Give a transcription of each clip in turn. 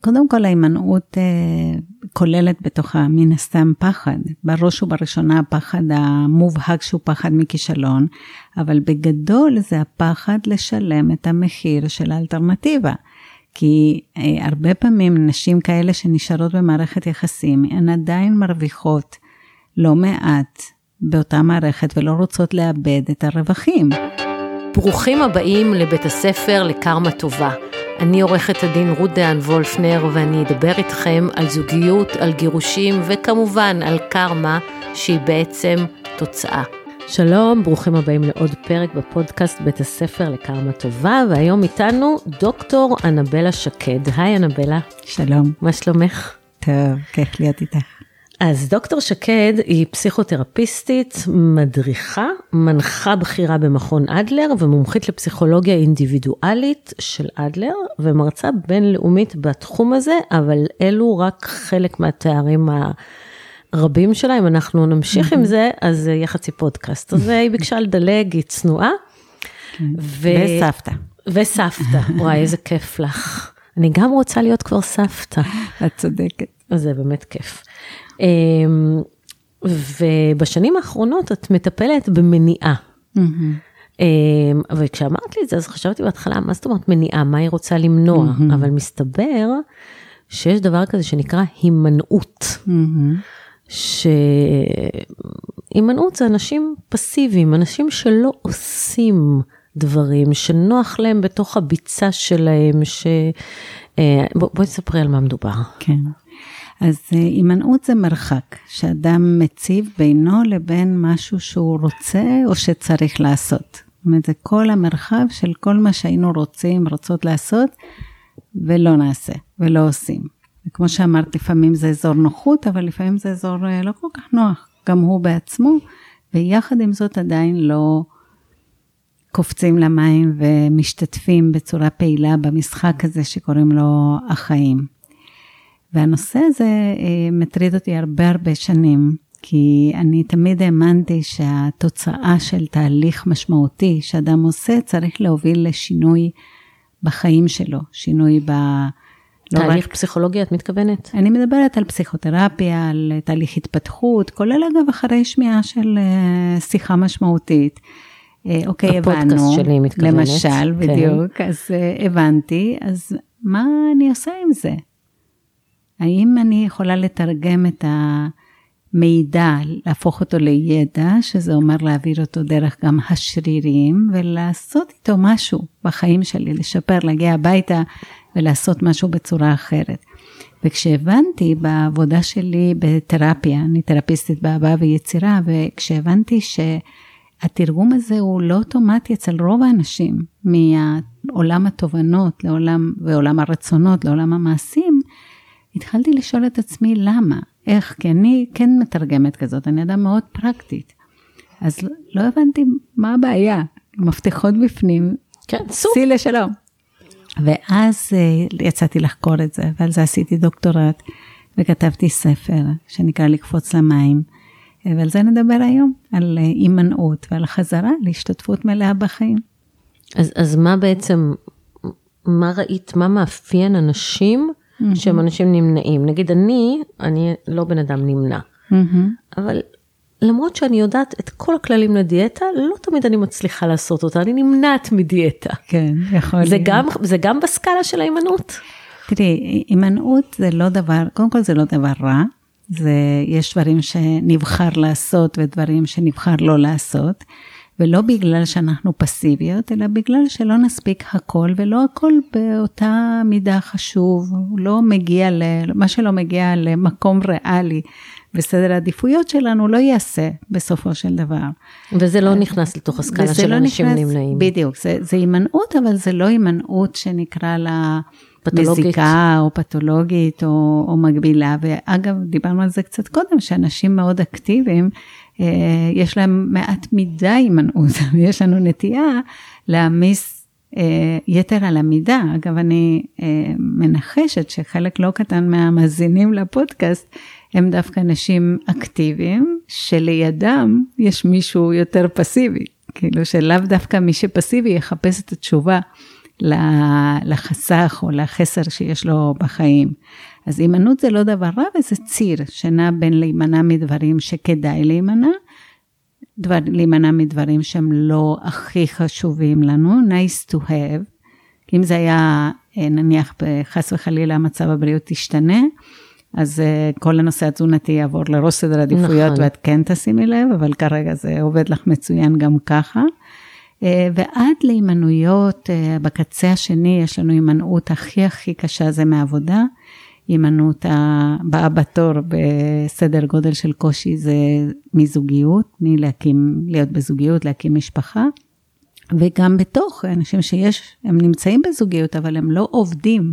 קודם כל ההימנעות אה, כוללת בתוכה מן הסתם פחד, בראש ובראשונה הפחד המובהק שהוא פחד מכישלון, אבל בגדול זה הפחד לשלם את המחיר של האלטרנטיבה. כי אה, הרבה פעמים נשים כאלה שנשארות במערכת יחסים, הן עדיין מרוויחות לא מעט באותה מערכת ולא רוצות לאבד את הרווחים. ברוכים הבאים לבית הספר לקרמה טובה. אני עורכת הדין רות דהן וולפנר ואני אדבר איתכם על זוגיות, על גירושים וכמובן על קרמה שהיא בעצם תוצאה. שלום, ברוכים הבאים לעוד פרק בפודקאסט בית הספר לקרמה טובה, והיום איתנו דוקטור אנבלה שקד. היי אנבלה. שלום. מה שלומך? טוב, כיף להיות איתך. אז דוקטור שקד היא פסיכותרפיסטית, מדריכה, מנחה בכירה במכון אדלר ומומחית לפסיכולוגיה אינדיבידואלית של אדלר ומרצה בינלאומית בתחום הזה, אבל אלו רק חלק מהתארים הרבים שלה, אם אנחנו נמשיך עם זה, אז יהיה חצי פודקאסט. אז היא ביקשה לדלג, היא צנועה. ו... וסבתא. וסבתא, וואי, איזה כיף לך. אני גם רוצה להיות כבר סבתא. את צודקת. זה באמת כיף. אמ, ובשנים האחרונות את מטפלת במניעה. אמ, וכשאמרת לי את זה, אז חשבתי בהתחלה, מה זאת אומרת מניעה? מה היא רוצה למנוע? אבל מסתבר שיש דבר כזה שנקרא הימנעות. שהימנעות זה אנשים פסיביים, אנשים שלא עושים דברים, שנוח להם בתוך הביצה שלהם, ש... אה, בואי תספרי על מה מדובר. כן. אז אה, הימנעות זה מרחק שאדם מציב בינו לבין משהו שהוא רוצה או שצריך לעשות. זאת אומרת, זה כל המרחב של כל מה שהיינו רוצים, רוצות לעשות, ולא נעשה, ולא עושים. וכמו שאמרת, לפעמים זה אזור נוחות, אבל לפעמים זה אזור אה, לא כל כך נוח, גם הוא בעצמו, ויחד עם זאת עדיין לא קופצים למים ומשתתפים בצורה פעילה במשחק הזה שקוראים לו החיים. והנושא הזה אה, מטריד אותי הרבה הרבה שנים, כי אני תמיד האמנתי שהתוצאה של תהליך משמעותי שאדם עושה צריך להוביל לשינוי בחיים שלו, שינוי ב... לא תהליך רק... פסיכולוגי את מתכוונת? אני מדברת על פסיכותרפיה, על תהליך התפתחות, כולל אגב אחרי שמיעה של אה, שיחה משמעותית. אה, אוקיי, הבנו. הפודקאסט שלי מתכוונת. למשל, כן. בדיוק, אז הבנתי, אז מה אני עושה עם זה? האם אני יכולה לתרגם את המידע, להפוך אותו לידע, שזה אומר להעביר אותו דרך גם השרירים, ולעשות איתו משהו בחיים שלי, לשפר, להגיע הביתה ולעשות משהו בצורה אחרת. וכשהבנתי בעבודה שלי בתרפיה, אני תרפיסטית באהבה ויצירה, וכשהבנתי שהתרגום הזה הוא לא אוטומטי אצל רוב האנשים, מעולם התובנות לעולם, ועולם הרצונות לעולם המעשים, התחלתי לשאול את עצמי למה, איך, כי אני כן מתרגמת כזאת, אני אדם מאוד פרקטית. אז לא, לא הבנתי מה הבעיה, מפתחות בפנים, כן, סוף. סי לשלום. ואז uh, יצאתי לחקור את זה, ועל זה עשיתי דוקטורט, וכתבתי ספר שנקרא לקפוץ למים, אה, ועל זה נדבר היום, על אה, הימנעות ועל חזרה להשתתפות מלאה בחיים. אז, אז מה בעצם, מה ראית, מה מאפיין אנשים mm-hmm. שהם אנשים נמנעים. נגיד אני, אני לא בן אדם נמנע, mm-hmm. אבל למרות שאני יודעת את כל הכללים לדיאטה, לא תמיד אני מצליחה לעשות אותה, אני נמנעת מדיאטה. כן, יכול להיות. גם, זה גם בסקאלה של ההימנעות? תראי, הימנעות זה לא דבר, קודם כל זה לא דבר רע, זה, יש דברים שנבחר לעשות ודברים שנבחר לא לעשות. ולא בגלל שאנחנו פסיביות, אלא בגלל שלא נספיק הכל, ולא הכל באותה מידה חשוב, לא מגיע, ל, מה שלא מגיע למקום ריאלי בסדר העדיפויות שלנו, לא ייעשה בסופו של דבר. וזה לא נכנס לתוך הסקאלה של לא אנשים נכנס, נמנעים. בדיוק, זה, זה הימנעות, אבל זה לא הימנעות שנקרא לה... פתולוגית. מזיקה או פתולוגית או, או מגבילה, ואגב, דיברנו על זה קצת קודם, שאנשים מאוד אקטיביים, אה, יש להם מעט מדי הימנעות, ויש לנו נטייה להעמיס אה, יתר על המידה. אגב, אני אה, מנחשת שחלק לא קטן מהמאזינים לפודקאסט הם דווקא אנשים אקטיביים, שלידם יש מישהו יותר פסיבי. כאילו שלאו דווקא מי שפסיבי יחפש את התשובה לחסך או לחסר שיש לו בחיים. אז הימנעות זה לא דבר רע וזה ציר שנע בין להימנע מדברים שכדאי להימנע, דבר, להימנע מדברים שהם לא הכי חשובים לנו, nice to have. אם זה היה, אה, נניח, חס וחלילה המצב הבריאות ישתנה, אז uh, כל הנושא התזונתי יעבור לראש סדר עדיפויות, נכון. ואת כן תשימי לב, אבל כרגע זה עובד לך מצוין גם ככה. Uh, ועד להימנעויות, uh, בקצה השני יש לנו הימנעות הכי הכי קשה, זה מעבודה. הימנעות הבאה בתור בסדר גודל של קושי זה מזוגיות, מלהקים, להיות בזוגיות, להקים משפחה. וגם בתוך אנשים שיש, הם נמצאים בזוגיות, אבל הם לא עובדים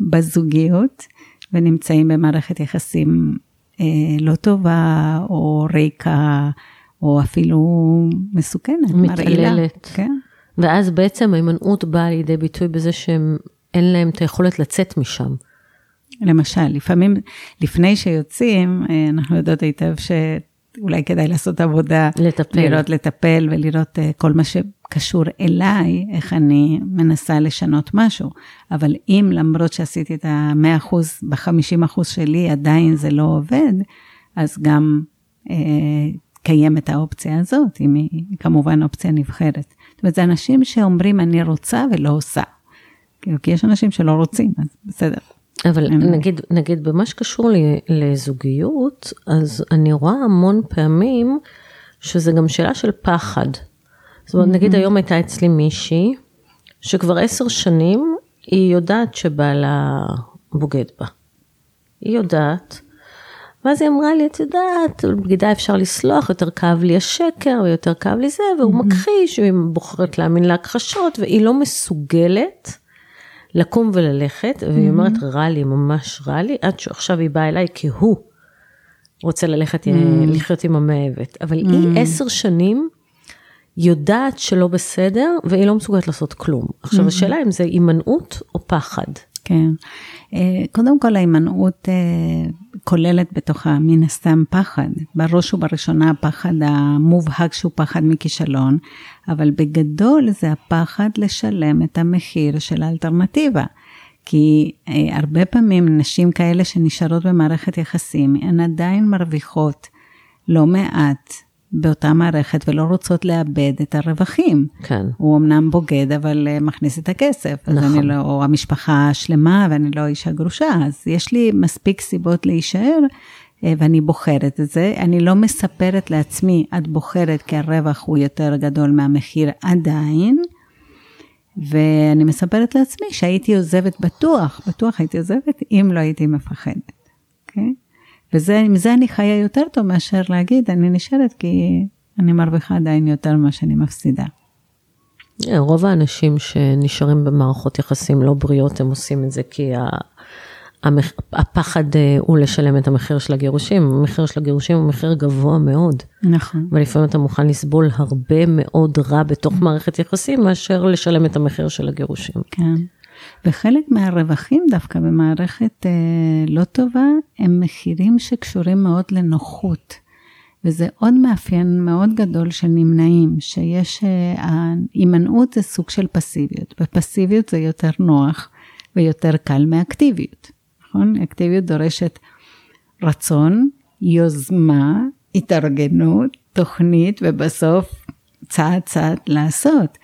בזוגיות. ונמצאים במערכת יחסים אה, לא טובה, או ריקה, או אפילו מסוכנת, מתעללת. כן. ואז בעצם ההימנעות באה לידי ביטוי בזה שהם, אין להם את היכולת לצאת משם. למשל, לפעמים, לפני שיוצאים, אה, אנחנו יודעות היטב שאולי כדאי לעשות עבודה, לטפל. לראות, לטפל ולראות אה, כל מה ש... קשור אליי, איך אני מנסה לשנות משהו. אבל אם למרות שעשיתי את ה-100%, ב-50% שלי עדיין זה לא עובד, אז גם אה, קיימת האופציה הזאת, אם היא כמובן אופציה נבחרת. זאת אומרת, זה אנשים שאומרים, אני רוצה ולא עושה. כאילו, כי יש אנשים שלא רוצים, אז בסדר. אבל אני... נגיד, נגיד במה שקשור לזוגיות, אז אני רואה המון פעמים שזה גם שאלה של פחד. זאת אומרת, נגיד היום הייתה אצלי מישהי, שכבר עשר שנים היא יודעת שבעלה בוגד בה. היא יודעת. ואז היא אמרה לי, את יודעת, בגידה אפשר לסלוח, יותר כאב לי השקר, ויותר כאב לי זה, והוא מכחיש, והיא בוחרת להאמין להכחשות, והיא לא מסוגלת לקום וללכת, והיא אומרת, רע לי, ממש רע לי, עד שעכשיו היא באה אליי, כי הוא רוצה ללכת לחיות עם המאהבת. אבל היא עשר שנים, יודעת שלא בסדר, והיא לא מסוגלת לעשות כלום. עכשיו, mm-hmm. השאלה אם זה הימנעות או פחד. כן. אה, קודם כל, ההימנעות אה, כוללת בתוכה מן הסתם פחד. בראש ובראשונה הפחד המובהק שהוא פחד מכישלון, אבל בגדול זה הפחד לשלם את המחיר של האלטרנטיבה. כי אה, הרבה פעמים נשים כאלה שנשארות במערכת יחסים, הן עדיין מרוויחות לא מעט באותה מערכת ולא רוצות לאבד את הרווחים. כן. הוא אמנם בוגד, אבל uh, מכניס את הכסף. נכון. אז אני לא, או המשפחה שלמה ואני לא אישה גרושה, אז יש לי מספיק סיבות להישאר. uh, ואני בוחרת את זה. אני לא מספרת לעצמי, את בוחרת כי הרווח הוא יותר גדול מהמחיר עדיין. ואני מספרת לעצמי שהייתי עוזבת בטוח, בטוח הייתי עוזבת אם לא הייתי מפחדת. Okay? אוקיי? ועם זה אני חיה יותר טוב מאשר להגיד, אני נשארת כי אני מרוויחה עדיין יותר ממה שאני מפסידה. אה, רוב האנשים שנשארים במערכות יחסים לא בריאות, הם עושים את זה כי הפחד אה, הוא לשלם את המחיר של הגירושים, המחיר של הגירושים הוא מחיר גבוה מאוד. נכון. ולפעמים אתה מוכן לסבול הרבה מאוד רע בתוך מערכת יחסים, מאשר לשלם את המחיר של הגירושים. כן. וחלק מהרווחים דווקא במערכת אה, לא טובה, הם מחירים שקשורים מאוד לנוחות. וזה עוד מאפיין מאוד גדול של נמנעים, שיש, אה, הימנעות זה סוג של פסיביות, ופסיביות זה יותר נוח ויותר קל מאקטיביות, נכון? אקטיביות דורשת רצון, יוזמה, התארגנות, תוכנית, ובסוף צעד צעד לעשות.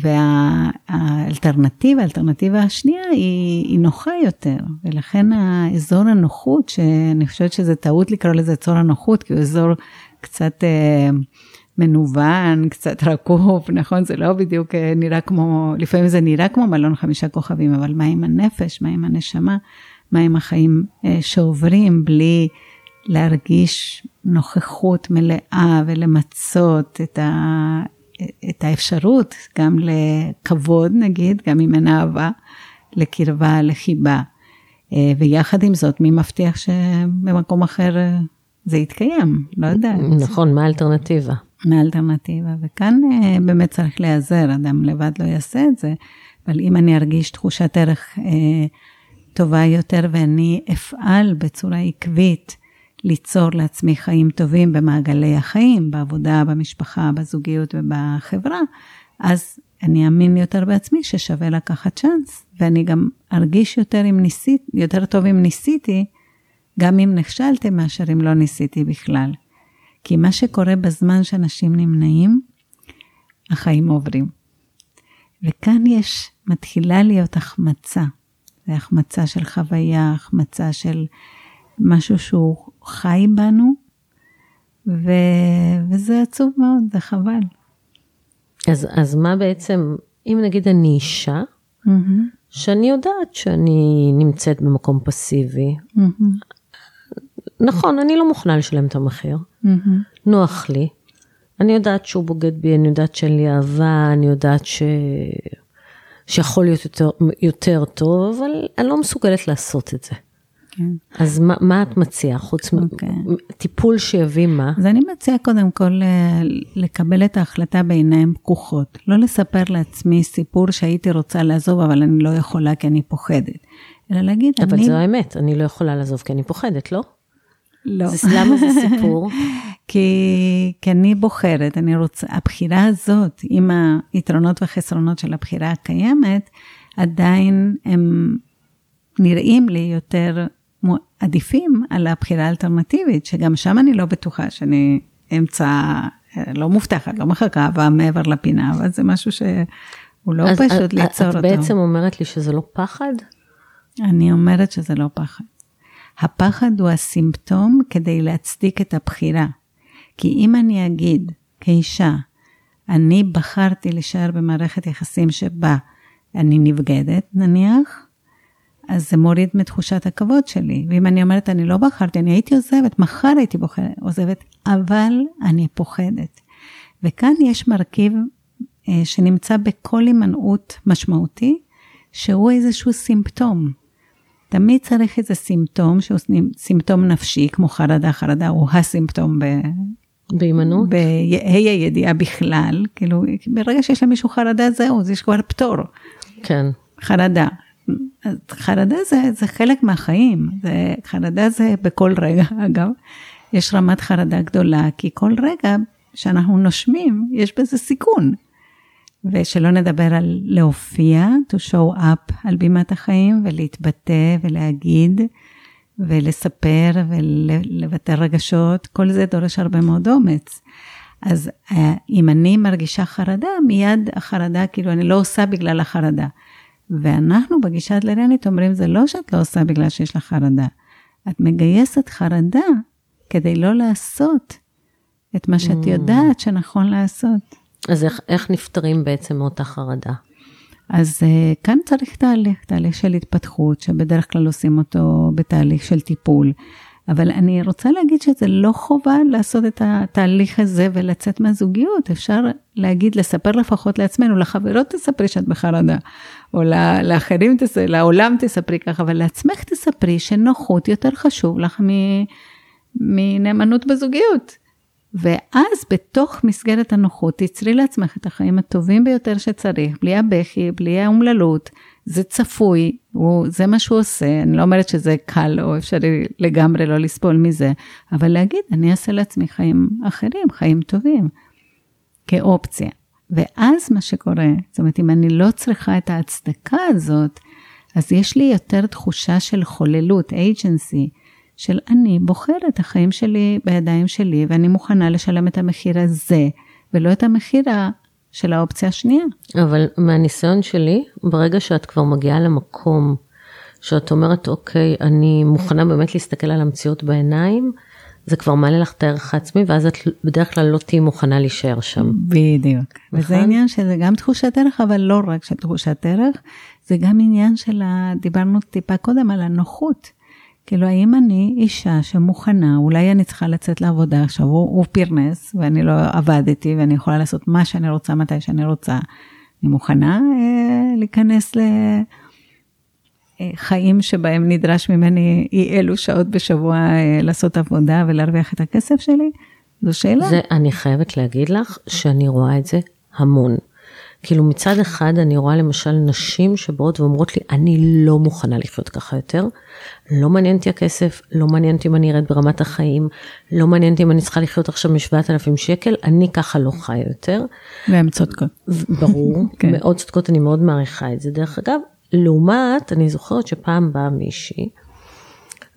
והאלטרנטיבה, האלטרנטיבה השנייה היא, היא נוחה יותר, ולכן האזור הנוחות, שאני חושבת שזה טעות לקרוא לזה אזור הנוחות, כי הוא אזור קצת אה, מנוון, קצת רקוב, נכון? זה לא בדיוק אה, נראה כמו, לפעמים זה נראה כמו מלון חמישה כוכבים, אבל מה עם הנפש, מה עם הנשמה, מה עם החיים אה, שעוברים בלי להרגיש נוכחות מלאה ולמצות את ה... את האפשרות גם לכבוד, נגיד, גם אם אין אהבה, לקרבה, לחיבה. אה, ויחד עם זאת, מי מבטיח שבמקום אחר אה, זה יתקיים? לא יודעת. נכון, מה האלטרנטיבה? מה האלטרנטיבה? וכאן אה, באמת צריך להיעזר, אדם לבד לא יעשה את זה, אבל אם אני ארגיש תחושת ערך טובה יותר ואני אפעל בצורה עקבית, ליצור לעצמי חיים טובים במעגלי החיים, בעבודה, במשפחה, בזוגיות ובחברה, אז אני אאמין יותר בעצמי ששווה לקחת צ'אנס, ואני גם ארגיש יותר, ניסית, יותר טוב אם ניסיתי, גם אם נכשלתי מאשר אם לא ניסיתי בכלל. כי מה שקורה בזמן שאנשים נמנעים, החיים עוברים. וכאן יש, מתחילה להיות החמצה. זה החמצה של חוויה, החמצה של משהו שהוא חי בנו, ו... וזה עצוב מאוד, זה חבל. אז, אז מה בעצם, אם נגיד אני אישה, mm-hmm. שאני יודעת שאני נמצאת במקום פסיבי, mm-hmm. נכון, אני לא מוכנה לשלם את המחיר, mm-hmm. נוח לי, אני יודעת שהוא בוגד בי, אני יודעת שאין לי אהבה, אני יודעת ש... שיכול להיות יותר, יותר טוב, אבל אני לא מסוגלת לעשות את זה. כן. אז מה, מה את מציעה, חוץ אוקיי. מטיפול שיביא מה? אז אני מציעה קודם כל אה, לקבל את ההחלטה בעיניים פקוחות. לא לספר לעצמי סיפור שהייתי רוצה לעזוב, אבל אני לא יכולה כי אני פוחדת. אלא להגיד, אבל אני... אבל זו האמת, אני לא יכולה לעזוב כי אני פוחדת, לא? לא. זה, למה זה סיפור? כי, כי אני בוחרת, אני רוצה, הבחירה הזאת, עם היתרונות והחסרונות של הבחירה הקיימת, עדיין הם נראים לי יותר עדיפים על הבחירה האלטרנטיבית, שגם שם אני לא בטוחה שאני אמצא, לא מובטחת, לא מחכה אהבה מעבר לפינה, אבל זה משהו שהוא לא אז פשוט את, ליצור את אותו. את בעצם אומרת לי שזה לא פחד? אני אומרת שזה לא פחד. הפחד הוא הסימפטום כדי להצדיק את הבחירה. כי אם אני אגיד כאישה, אני בחרתי להישאר במערכת יחסים שבה אני נבגדת, נניח, אז זה מוריד מתחושת הכבוד שלי. ואם אני אומרת, אני לא בחרתי, אני הייתי עוזבת, מחר הייתי בוחרת, עוזבת, אבל אני פוחדת. וכאן יש מרכיב אה, שנמצא בכל הימנעות משמעותי, שהוא איזשהו סימפטום. תמיד צריך איזה סימפטום, שהוא סימפטום נפשי, כמו חרדה, חרדה הוא הסימפטום ב... בהימנעות? בה"א הידיעה בכלל, כאילו, ברגע שיש למישהו חרדה, זהו, זה יש כבר פטור. כן. חרדה. חרדה זה, זה חלק מהחיים, זה, חרדה זה בכל רגע, אגב. יש רמת חרדה גדולה, כי כל רגע שאנחנו נושמים, יש בזה סיכון. ושלא נדבר על להופיע, to show up על בימת החיים, ולהתבטא ולהגיד, ולספר ולבטא רגשות, כל זה דורש הרבה מאוד אומץ. אז אה, אם אני מרגישה חרדה, מיד החרדה, כאילו אני לא עושה בגלל החרדה. ואנחנו בגישה הדלריאנית אומרים, זה לא שאת לא עושה בגלל שיש לך חרדה, את מגייסת חרדה כדי לא לעשות את מה שאת mm. יודעת שנכון לעשות. אז איך, איך נפטרים בעצם מאותה חרדה? אז uh, כאן צריך תהליך, תהליך של התפתחות, שבדרך כלל עושים אותו בתהליך של טיפול. אבל אני רוצה להגיד שזה לא חובה לעשות את התהליך הזה ולצאת מהזוגיות. אפשר להגיד, לספר לפחות לעצמנו, לחברות תספרי שאת בחרדה, או לאחרים, לעולם תספרי ככה, אבל לעצמך תספרי שנוחות יותר חשוב לך מנאמנות בזוגיות. ואז בתוך מסגרת הנוחות תצרי לעצמך את החיים הטובים ביותר שצריך, בלי הבכי, בלי האומללות, זה צפוי, הוא, זה מה שהוא עושה, אני לא אומרת שזה קל או אפשרי לגמרי לא לסבול מזה, אבל להגיד, אני אעשה לעצמי חיים אחרים, חיים טובים, כאופציה. ואז מה שקורה, זאת אומרת, אם אני לא צריכה את ההצדקה הזאת, אז יש לי יותר תחושה של חוללות, agency, של אני בוחרת, החיים שלי בידיים שלי, ואני מוכנה לשלם את המחיר הזה, ולא את המחיר של האופציה השנייה. אבל מהניסיון שלי, ברגע שאת כבר מגיעה למקום שאת אומרת, אוקיי, אני מוכנה באמת להסתכל על המציאות בעיניים, זה כבר מעלה לך את הערך העצמי, ואז את בדרך כלל לא תהיי מוכנה להישאר שם. בדיוק. נכון? וזה עניין שזה גם תחושת ערך, אבל לא רק של תחושת ערך, זה גם עניין של. דיברנו טיפה קודם על הנוחות. כאילו, האם אני אישה שמוכנה, אולי אני צריכה לצאת לעבודה עכשיו, הוא, הוא פרנס, ואני לא עבדתי, ואני יכולה לעשות מה שאני רוצה, מתי שאני רוצה. אני מוכנה אה, להיכנס לחיים אה, שבהם נדרש ממני אי אלו שעות בשבוע אה, לעשות עבודה ולהרוויח את הכסף שלי? זו שאלה. זה, אני חייבת להגיד לך שאני רואה את זה המון. כאילו מצד אחד אני רואה למשל נשים שבאות ואומרות לי, אני לא מוכנה לחיות ככה יותר, לא מעניין אותי הכסף, לא מעניין אותי אם אני ארד ברמת החיים, לא מעניין אותי אם אני צריכה לחיות עכשיו מ-7,000 שקל, אני ככה לא חיה יותר. והן צודקות. ברור, כן. מאוד צודקות, אני מאוד מעריכה את זה. דרך אגב, לעומת, אני זוכרת שפעם באה מישהי,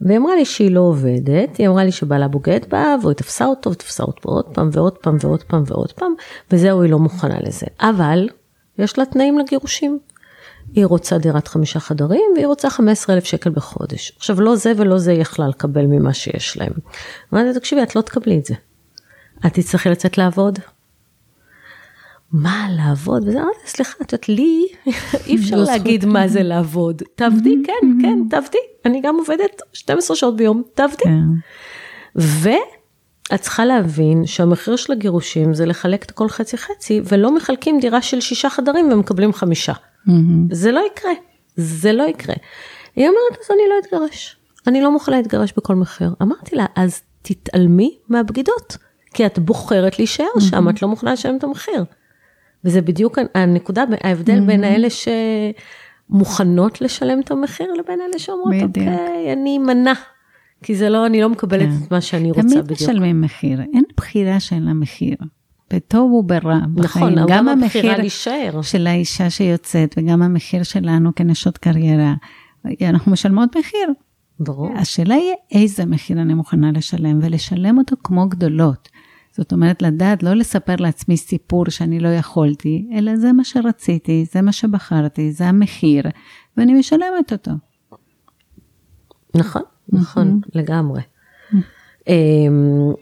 והיא אמרה לי שהיא לא עובדת, היא אמרה לי שבעלה בוגד בה, והיא תפסה אותו, ותפסה אותו עוד פעם ועוד פעם ועוד פעם ועוד פעם, וזהו, היא לא מוכנה לזה. אבל, יש לה תנאים לגירושים. היא רוצה דירת חמישה חדרים, והיא רוצה 15 אלף שקל בחודש. עכשיו, לא זה ולא זה יכלה לקבל ממה שיש להם. אמרתי, תקשיבי, את לא תקבלי את זה. את תצטרכי לצאת לעבוד. מה לעבוד? וזה אמרתי, סליחה, את יודעת, לי אי אפשר לא. להגיד מה זה לעבוד. תעבדי, כן, כן, תעבדי. אני גם עובדת 12 שעות ביום, תעבדי. כן. ואת צריכה להבין שהמחיר של הגירושים זה לחלק את הכל חצי חצי, ולא מחלקים דירה של שישה חדרים ומקבלים חמישה. מהמם. זה לא יקרה, זה לא יקרה. היא אומרת, אז אני לא אתגרש. אני לא מוכנה להתגרש בכל מחיר. אמרתי לה, אז תתעלמי מהבגידות, כי את בוחרת להישאר שם, את לא מוכנה לשלם את המחיר. וזה בדיוק הנקודה, ההבדל בין האלה שמוכנות לשלם את המחיר, לבין אלה שאומרות. אוקיי, אני אמנע. כי זה לא, אני לא מקבלת כן. את מה שאני רוצה תמיד בדיוק. משלמים מחיר, אין בחירה שאין לה מחיר. בטוב וברע בחיים. נכון, גם המחיר להישאר. של האישה שיוצאת וגם המחיר שלנו כנשות קריירה, אנחנו משלמות מחיר. ברור. השאלה היא איזה מחיר אני מוכנה לשלם, ולשלם אותו כמו גדולות. זאת אומרת, לדעת, לא לספר לעצמי סיפור שאני לא יכולתי, אלא זה מה שרציתי, זה מה שבחרתי, זה המחיר, ואני משלמת אותו. נכון, נכון, לגמרי. אמ,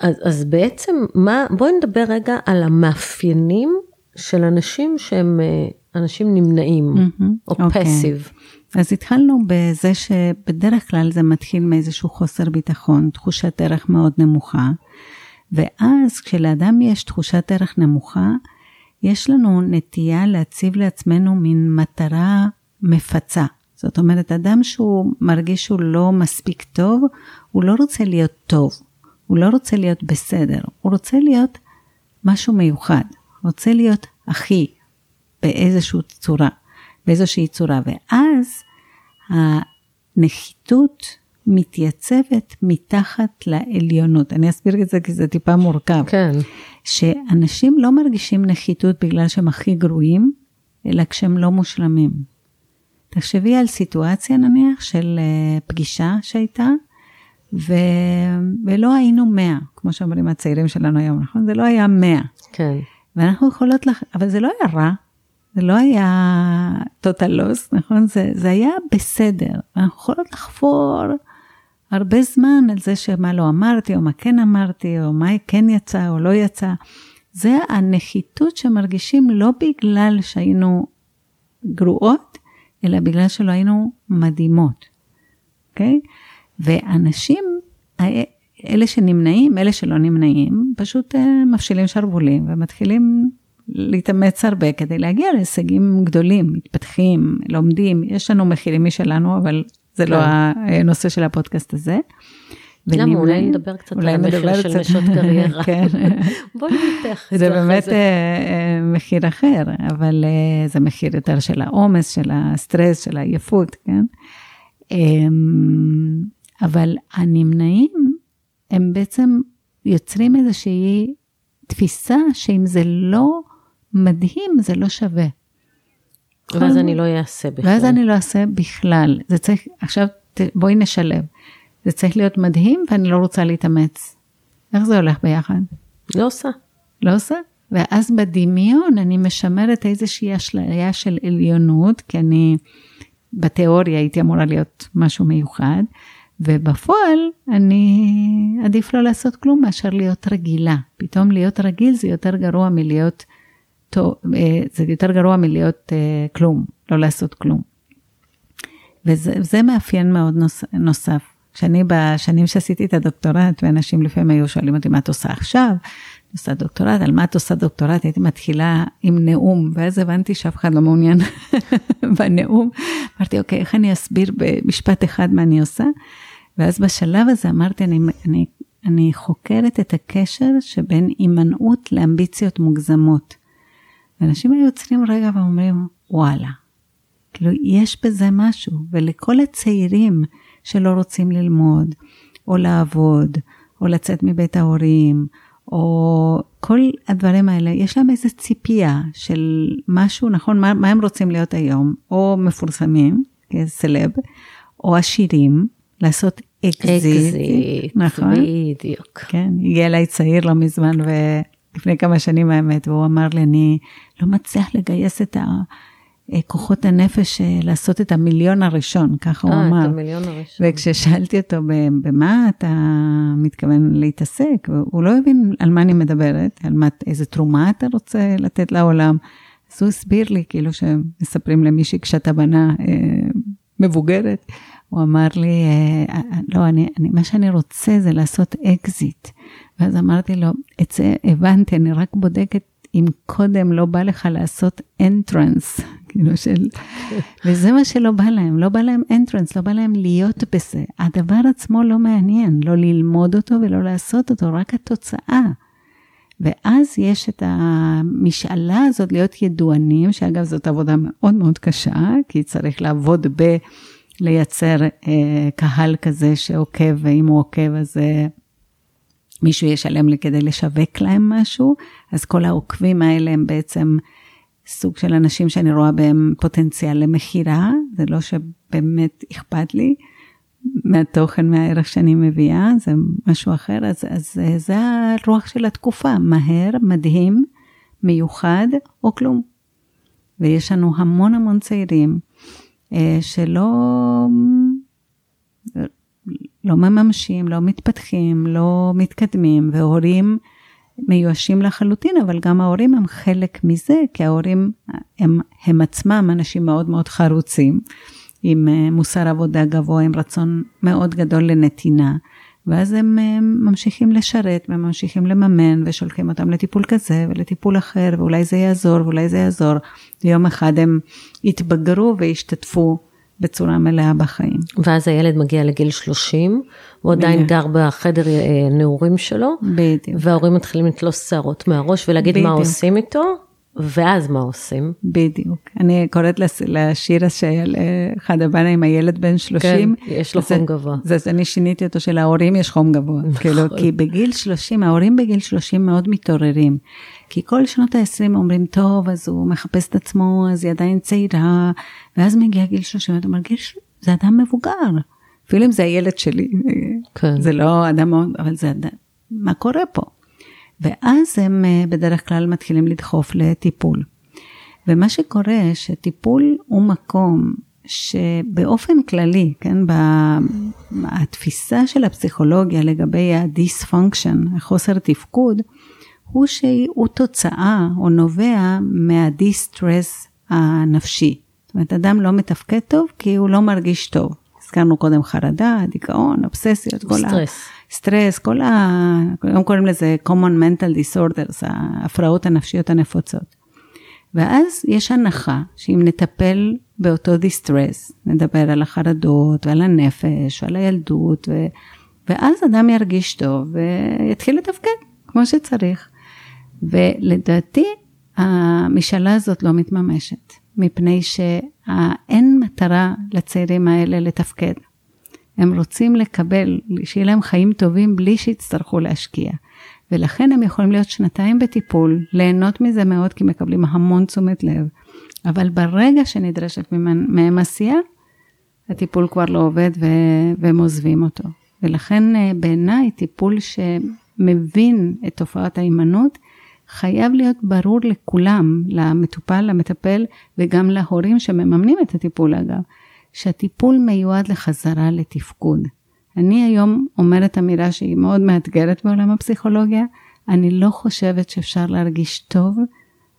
אז, אז בעצם, מה, בואי נדבר רגע על המאפיינים של אנשים שהם אה, אנשים נמנעים, או אוקיי. פסיב. אז התחלנו בזה שבדרך כלל זה מתחיל מאיזשהו חוסר ביטחון, תחושת ערך מאוד נמוכה, ואז כשלאדם יש תחושת ערך נמוכה, יש לנו נטייה להציב לעצמנו מין מטרה מפצה. זאת אומרת, אדם שהוא מרגיש שהוא לא מספיק טוב, הוא לא רוצה להיות טוב, הוא לא רוצה להיות בסדר, הוא רוצה להיות משהו מיוחד, רוצה להיות אחי באיזושהי צורה, באיזושהי צורה, ואז הנחיתות מתייצבת מתחת לעליונות. אני אסביר את זה כי זה טיפה מורכב. כן, שאנשים לא מרגישים נחיתות בגלל שהם הכי גרועים, אלא כשהם לא מושלמים. תחשבי על סיטואציה נניח של אה, פגישה שהייתה, ו... ולא היינו 100, כמו שאומרים הצעירים שלנו היום, נכון? זה לא היה 100. כן. ואנחנו יכולות, לח... אבל זה לא היה רע, זה לא היה total loss, נכון? זה, זה היה בסדר. אנחנו יכולות לחפור הרבה זמן על זה שמה לא אמרתי, או מה כן אמרתי, או מה כן יצא או לא יצא. זה הנחיתות שמרגישים לא בגלל שהיינו גרועות, אלא בגלל שלא היינו מדהימות, אוקיי? ואנשים, אלה שנמנעים, אלה שלא נמנעים, פשוט אה, מפשילים שרוולים ומתחילים להתאמץ הרבה כדי להגיע להישגים גדולים, מתפתחים, לומדים, יש לנו מחירים משלנו, אבל זה לא הנושא של הפודקאסט הזה. למה? אולי נדבר קצת על המחיר של נשות קריירה. כן. בואי נתח את זה באמת אה, אה, מחיר אחר, אבל אה, זה מחיר יותר של העומס, של הסטרס, של העייפות, כן? אמ, אבל הנמנעים, הם בעצם יוצרים איזושהי תפיסה שאם זה לא מדהים, זה לא שווה. ואז אני לא אעשה בכלל. ואז אני לא אעשה בכלל. זה צריך, עכשיו בואי נשלב. זה צריך להיות מדהים ואני לא רוצה להתאמץ. איך זה הולך ביחד? לא עושה. לא עושה? ואז בדמיון אני משמרת איזושהי אשליה של עליונות, כי אני בתיאוריה הייתי אמורה להיות משהו מיוחד, ובפועל אני עדיף לא לעשות כלום מאשר להיות רגילה. פתאום להיות רגיל זה יותר גרוע מלהיות, אה, זה יותר גרוע מלהיות אה, כלום, לא לעשות כלום. וזה וזה מאפיין מאוד נוס, נוסף. כשאני בשנים שעשיתי את הדוקטורט, ואנשים לפעמים היו שואלים אותי מה את עושה עכשיו, אני עושה דוקטורט, על מה את עושה דוקטורט? הייתי מתחילה עם נאום, ואז הבנתי שאף אחד לא מעוניין בנאום. אמרתי, אוקיי, איך אני אסביר במשפט אחד מה אני עושה? ואז בשלב הזה אמרתי, אני, אני, אני חוקרת את הקשר שבין הימנעות לאמביציות מוגזמות. אנשים היו עוצרים רגע ואומרים, וואלה, כאילו, יש בזה משהו, ולכל הצעירים שלא רוצים ללמוד, או לעבוד, או לצאת מבית ההורים, או כל הדברים האלה, יש להם איזו ציפייה של משהו, נכון, מה, מה הם רוצים להיות היום, או מפורסמים, כ celeb, או עשירים, לעשות אקזיט, אקזיט, נכון? בדיוק. כן, הגיע אליי צעיר לא מזמן, ולפני כמה שנים האמת, והוא אמר לי, אני לא מצליח לגייס את כוחות הנפש אה, לעשות את המיליון הראשון, ככה הוא אה, אמר. את המיליון הראשון. וכששאלתי אותו במה אתה מתכוון להתעסק, הוא לא הבין על מה אני מדברת, על מה, איזה תרומה אתה רוצה לתת לעולם. אז הוא הסביר לי, כאילו שמספרים למישהי קשת הבנה אה, מבוגרת, הוא אמר לי, אה, אה, לא, אני, אני, מה שאני רוצה זה לעשות אקזיט. ואז אמרתי לו, את זה הבנתי, אני רק בודקת אם קודם לא בא לך לעשות entrance, כאילו של... וזה מה שלא בא להם, לא בא להם entrance, לא בא להם להיות בזה. הדבר עצמו לא מעניין, לא ללמוד אותו ולא לעשות אותו, רק התוצאה. ואז יש את המשאלה הזאת להיות ידוענים, שאגב זאת עבודה מאוד מאוד קשה, כי צריך לעבוד ב... לייצר אה, קהל כזה שעוקב, ואם הוא עוקב אז אה, מישהו ישלם לי כדי לשווק להם משהו, אז כל העוקבים האלה הם בעצם סוג של אנשים שאני רואה בהם פוטנציאל למכירה, זה לא שבאמת אכפת לי מהתוכן, מהערך שאני מביאה, זה משהו אחר, אז, אז זה הרוח של התקופה, מהר, מדהים, מיוחד או כלום. ויש לנו המון המון צעירים אה, שלא לא מממשים, לא מתפתחים, לא מתקדמים, והורים מיואשים לחלוטין, אבל גם ההורים הם חלק מזה, כי ההורים הם, הם עצמם אנשים מאוד מאוד חרוצים, עם אה, מוסר עבודה גבוה, עם רצון מאוד גדול לנתינה. ואז הם אה, ממשיכים לשרת וממשיכים לממן ושולחים אותם לטיפול כזה ולטיפול אחר ואולי זה יעזור ואולי זה יעזור. ויום אחד הם יתבגרו וישתתפו בצורה מלאה בחיים. ואז הילד מגיע לגיל 30, הוא עדיין גר בחדר אה, נעורים שלו, בדיוק. וההורים מתחילים לתלוש שערות מהראש ולהגיד בדיוק. מה עושים איתו, ואז מה עושים? בדיוק. אני קוראת לשיר של אחד הבנה עם הילד בן 30. כן, יש לו חום גבוה. זה, זה אני שיניתי אותו שלהורים יש חום גבוה. נכון. כאילו, כי בגיל 30, ההורים בגיל 30 מאוד מתעוררים. כי כל שנות ה-20 אומרים, טוב, אז הוא מחפש את עצמו, אז היא עדיין צעירה, ואז מגיע גיל 30, אתה אומר, גיל 30, זה אדם מבוגר. אפילו אם זה הילד שלי, כן. זה לא אדם מאוד, אבל זה אדם, מה קורה פה? ואז הם אה, בדרך כלל מתחילים לדחוף לטיפול. ומה שקורה, שטיפול הוא מקום שבאופן כללי, כן, בתפיסה של הפסיכולוגיה לגבי ה dysfunction, החוסר תפקוד, הוא שהוא תוצאה או נובע מה distress הנפשי. זאת אומרת, אדם לא מתפקד טוב כי הוא לא מרגיש טוב. הזכרנו קודם חרדה, דיכאון, אובססיות, כל. ה... סטרס, כל ה... היום קוראים לזה common mental disorders, ההפרעות הנפשיות הנפוצות. ואז יש הנחה שאם נטפל באותו דיסטרס, נדבר על החרדות ועל הנפש ועל הילדות, ו... ואז אדם ירגיש טוב ויתחיל לתפקד כמו שצריך. ולדעתי המשאלה הזאת לא מתממשת, מפני שאין מטרה לצעירים האלה לתפקד. הם רוצים לקבל, שיהיה להם חיים טובים בלי שיצטרכו להשקיע. ולכן הם יכולים להיות שנתיים בטיפול, ליהנות מזה מאוד כי מקבלים המון תשומת לב, אבל ברגע שנדרשת מהם עשייה, הטיפול כבר לא עובד והם עוזבים אותו. ולכן אה, בעיניי טיפול שמבין את תופעת ההימנעות, חייב להיות ברור לכולם, למטופל, למטפל וגם להורים שמממנים את הטיפול אגב, שהטיפול מיועד לחזרה לתפקוד. אני היום אומרת אמירה שהיא מאוד מאתגרת בעולם הפסיכולוגיה, אני לא חושבת שאפשר להרגיש טוב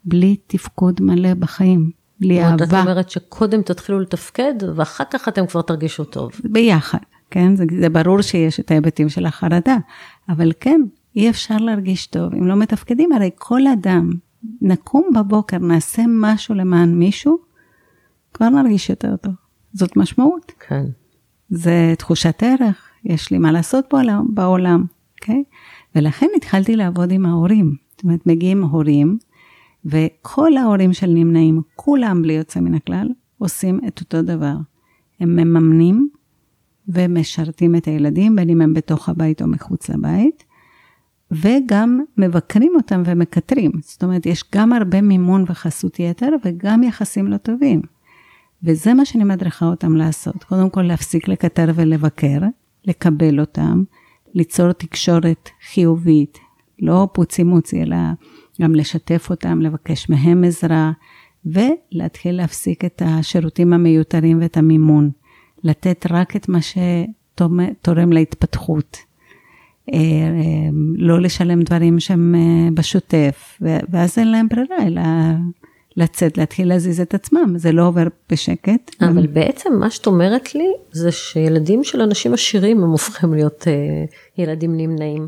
בלי תפקוד מלא בחיים, בלי אהבה. את אומרת שקודם תתחילו לתפקד ואחר כך אתם כבר תרגישו טוב. ביחד, כן? זה, זה ברור שיש את ההיבטים של החרדה, אבל כן, אי אפשר להרגיש טוב אם לא מתפקדים, הרי כל אדם, נקום בבוקר, נעשה משהו למען מישהו, כבר נרגיש יותר טוב. זאת משמעות. כן. זה תחושת ערך, יש לי מה לעשות בעולם, בעולם, אוקיי? ולכן התחלתי לעבוד עם ההורים. זאת אומרת, מגיעים הורים, וכל ההורים של נמנעים, כולם בלי יוצא מן הכלל, עושים את אותו דבר. הם מממנים ומשרתים את הילדים, בין אם הם בתוך הבית או מחוץ לבית, וגם מבקרים אותם ומקטרים. זאת אומרת, יש גם הרבה מימון וחסות יתר וגם יחסים לא טובים. וזה מה שאני מדריכה אותם לעשות. קודם כל, להפסיק לקטר ולבקר, לקבל אותם, ליצור תקשורת חיובית, לא פוצי מוצי, אלא גם לשתף אותם, לבקש מהם עזרה, ולהתחיל להפסיק את השירותים המיותרים ואת המימון. לתת רק את מה שתורם להתפתחות. אה, אה, לא לשלם דברים שהם אה, בשוטף, ואז אין להם ברירה, אלא לצאת, להתחיל להזיז את עצמם, זה לא עובר בשקט. אבל בעצם מה שאת אומרת לי, זה שילדים של אנשים עשירים הם הופכים להיות ילדים נמנעים.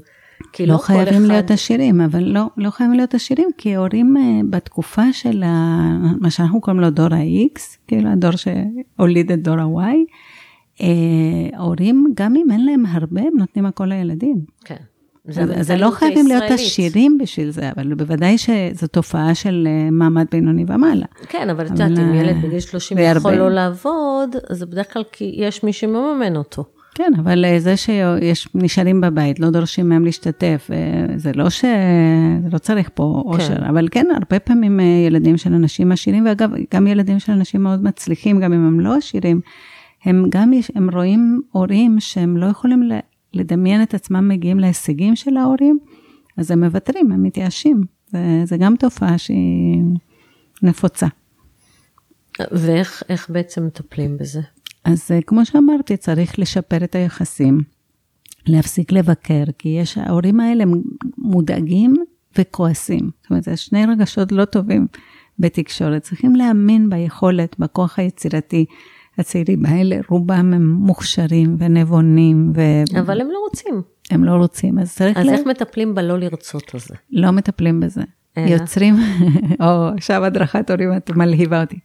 כי לא, לא חייבים אחד... להיות עשירים, אבל לא, לא חייבים להיות עשירים, כי הורים בתקופה של ה, מה שאנחנו קוראים לו דור ה-X, כאילו הדור שהוליד את דור ה-Y, ההורים, גם אם אין להם הרבה, הם נותנים הכל לילדים. כן. אז זה לא חייבים להיות עשירים בשביל זה, אבל בוודאי שזו תופעה של אה, מעמד בינוני ומעלה. כן, אבל את יודעת, אם ילד בגיל 30 יכול לא לעבוד, אז זה בדרך כלל כי יש מי שמממן אותו. כן, אבל אה, זה שיש, נשארים בבית, לא דורשים מהם להשתתף, אה, זה לא ש... זה לא צריך פה אושר, כן. אבל כן, הרבה פעמים ילדים של אנשים עשירים, ואגב, גם ילדים של אנשים מאוד מצליחים, גם אם הם לא עשירים, הם גם, הם רואים הורים שהם לא יכולים לדמיין את עצמם מגיעים להישגים של ההורים, אז הם מוותרים, הם מתייאשים. זה גם תופעה שהיא נפוצה. ואיך בעצם מטפלים בזה? אז אה, כמו שאמרתי, צריך לשפר את היחסים, להפסיק לבקר, כי יש, ההורים האלה מודאגים וכועסים. זאת אומרת, זה שני רגשות לא טובים בתקשורת. צריכים להאמין ביכולת, בכוח היצירתי. הצעירים האלה, רובם הם מוכשרים ונבונים. ו... אבל הם לא רוצים. הם לא רוצים, אז צריך... אז לה... איך מטפלים בלא לרצות הזה? לא מטפלים בזה. אלא. יוצרים, או עכשיו הדרכת הורים, את מלהיבה אותי.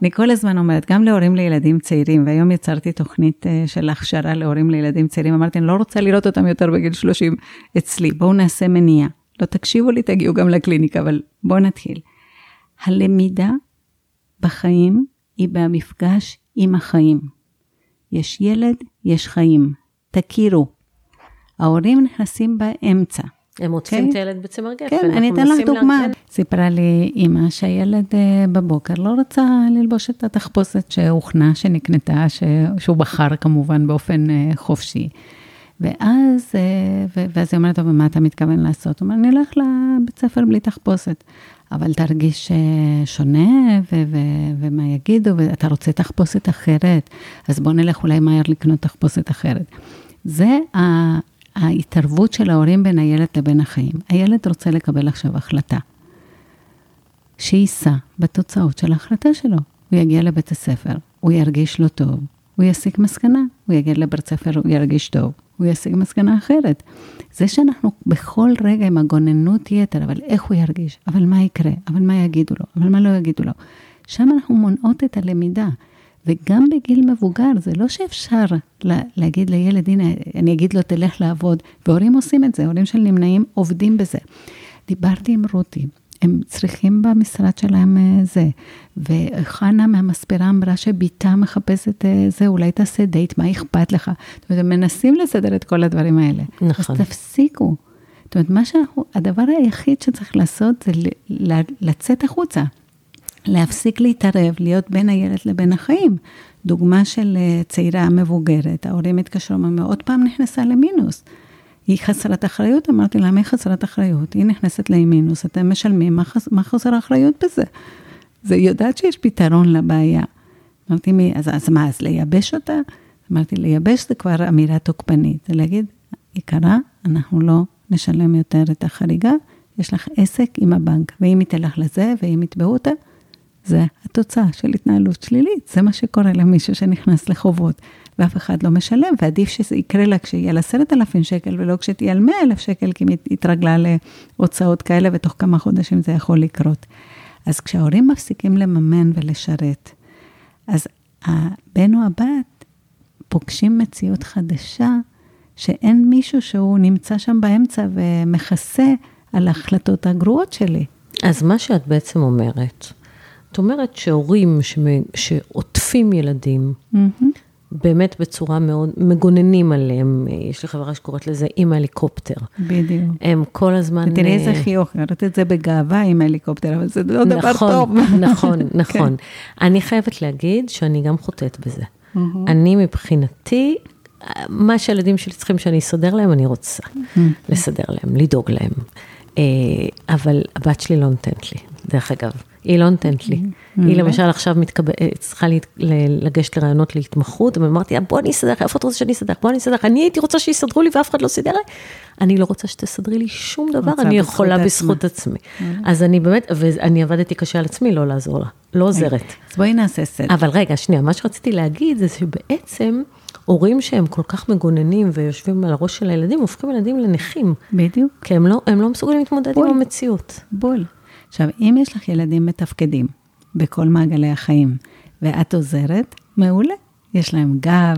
אני כל הזמן אומרת, גם להורים לילדים צעירים, והיום יצרתי תוכנית אה, של הכשרה להורים לילדים צעירים, אמרתי, אני לא רוצה לראות אותם יותר בגיל 30 אצלי, בואו נעשה מניעה. לא תקשיבו לי, תגיעו גם לקליניקה, אבל בואו נתחיל. הלמידה בחיים היא במפגש עם החיים. יש ילד, יש חיים. תכירו. ההורים נכנסים באמצע. הם עוטפים okay? את הילד בצמר גפן. כן, אני אתן לך דוגמה. לארגן... סיפרה לי אימא שהילד אה, בבוקר לא רצה ללבוש את התחפושת שהוכנה, שנקנתה, שהוא בחר כמובן באופן אה, חופשי. ואז, אה, ואז היא אומרת, טוב, מה אתה מתכוון לעשות? הוא אומר, אני הולך לבית ספר בלי תחפושת. אבל תרגיש אה, שונה, ו- ו- ומה יגידו, ואתה רוצה תחפושת אחרת, אז בוא נלך אולי מהר לקנות תחפושת אחרת. זה ההתערבות של ההורים בין הילד לבין החיים. הילד רוצה לקבל עכשיו החלטה. שיישא בתוצאות של ההחלטה שלו. הוא יגיע לבית הספר, הוא ירגיש לא טוב, הוא יסיק מסקנה, הוא יגיע לבית הספר, הוא ירגיש טוב. הוא ישיג מסקנה אחרת. זה שאנחנו בכל רגע עם הגוננות יתר, אבל איך הוא ירגיש, אבל מה יקרה, אבל מה יגידו לו, אבל מה לא יגידו לו. שם אנחנו מונעות את הלמידה. וגם בגיל מבוגר, זה לא שאפשר לה, להגיד לילד, הנה, אני אגיד לו, תלך לעבוד, והורים עושים את זה, הורים של נמנעים עובדים בזה. דיברתי עם רותי, הם צריכים במשרד שלהם אה, זה. וחנה מהמספרה אמרה שבתה מחפשת אה, זה, אולי תעשה דייט, מה אכפת לך? זאת אומרת, הם מנסים לסדר את כל הדברים האלה. נכון. אז תפסיקו. זאת אומרת, מה שאנחנו, הדבר היחיד שצריך לעשות זה לצאת החוצה. להפסיק להתערב, להיות בין הילד לבין החיים. דוגמה של אה, צעירה מבוגרת, ההורים התקשרו, אמרו, עוד פעם נכנסה למינוס. היא חסרת אחריות? אמרתי, למה היא חסרת אחריות? היא נכנסת לאי מינוס, אתם משלמים, מה, חס, מה חוסר האחריות בזה? זה יודעת שיש פתרון לבעיה. אמרתי, מי, אז, אז מה, אז לייבש אותה? אמרתי, לייבש זה כבר אמירה תוקפנית, זה להגיד, יקרה, אנחנו לא נשלם יותר את החריגה, יש לך עסק עם הבנק, ואם היא תלך לזה, ואם יתבעו אותה, זה התוצאה של התנהלות שלילית, זה מה שקורה למישהו שנכנס לחובות. ואף אחד לא משלם, ועדיף שזה יקרה לה כשיהיה לה עשרת אלפים שקל, ולא כשתהיה על מאה אלף שקל, כי היא התרגלה להוצאות כאלה, ותוך כמה חודשים זה יכול לקרות. אז כשההורים מפסיקים לממן ולשרת, אז הבן או הבת פוגשים מציאות חדשה, שאין מישהו שהוא נמצא שם באמצע ומכסה על ההחלטות הגרועות שלי. אז מה שאת בעצם אומרת, את אומרת שהורים שעוטפים ילדים, באמת בצורה מאוד, מגוננים עליהם, יש לי חברה שקוראת לזה עם ההליקופטר. בדיוק. הם כל הזמן... ותראי איזה אה, חיוך, אומרת את זה בגאווה עם ההליקופטר, אבל זה לא דבר נכון, טוב. נכון, נכון. אני חייבת להגיד שאני גם חוטאת בזה. אני מבחינתי, מה שהילדים שלי צריכים שאני אסדר להם, אני רוצה לסדר להם, לדאוג להם. אה, אבל הבת שלי לא נותנת לי, דרך אגב. היא לא נותנת לי. היא למשל עכשיו אה, צריכה לגשת לרעיונות להתמחות, ואמרתי לה, בוא אני אסדר לך, איפה את רוצה שאני אסדר לך? בוא אני אסדר לך. אני הייתי רוצה שיסדרו לי ואף אחד לא סידר לי. אני לא רוצה שתסדרי לי שום דבר, אני יכולה. בזכות עצמי. אז אני באמת, ואני עבדתי קשה על עצמי לא לעזור לה, לא עוזרת. אז בואי נעשה סדר. אבל רגע, שנייה, מה שרציתי להגיד זה שבעצם הורים שהם כל כך מגוננים ויושבים על הראש של הילדים, הופכים ילדים לנכים. בדיוק, כי הם לא, הם לא מסוגלים להתמודד בול. עם המציאות. בול. עכשיו, אם יש לך ילדים מתפקדים בכל מעגלי החיים, ואת עוזרת, מעולה. יש להם גב,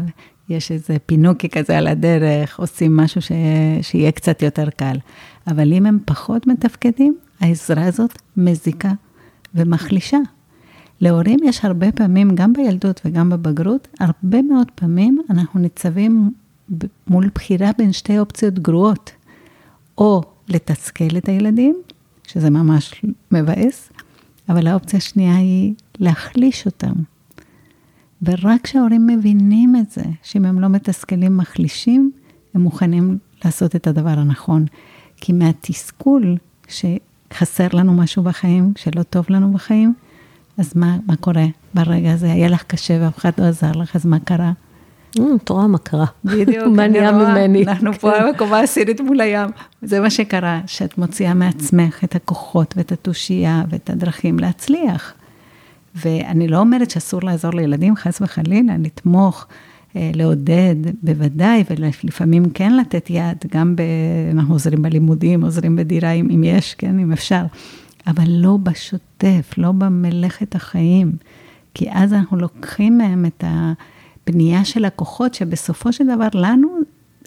יש איזה פינוקי כזה על הדרך, עושים משהו ש... שיהיה קצת יותר קל. אבל אם הם פחות מתפקדים, העזרה הזאת מזיקה ומחלישה. להורים יש הרבה פעמים, גם בילדות וגם בבגרות, הרבה מאוד פעמים אנחנו ניצבים מול בחירה בין שתי אופציות גרועות. או לתסכל את הילדים, שזה ממש מבאס, אבל האופציה השנייה היא להחליש אותם. ורק כשההורים מבינים את זה, שאם הם לא מתסכלים, מחלישים, הם מוכנים לעשות את הדבר הנכון. כי מהתסכול שחסר לנו משהו בחיים, שלא טוב לנו בחיים, אז מה, מה קורה ברגע הזה? היה לך קשה ואף אחד לא עזר לך, אז מה קרה? את רואה מה קרה. בדיוק. מה נהיה ממני. אנחנו פה בקומה העשירית מול הים. זה מה שקרה, שאת מוציאה מעצמך את הכוחות ואת התושייה ואת הדרכים להצליח. ואני לא אומרת שאסור לעזור לילדים, חס וחלילה, לתמוך, אה, לעודד, בוודאי, ולפעמים כן לתת יד, גם ב... אנחנו עוזרים בלימודים, עוזרים בדירה, אם, אם יש, כן, אם אפשר. אבל לא בשוטף, לא במלאכת החיים. כי אז אנחנו לוקחים מהם את הבנייה של הכוחות, שבסופו של דבר לנו,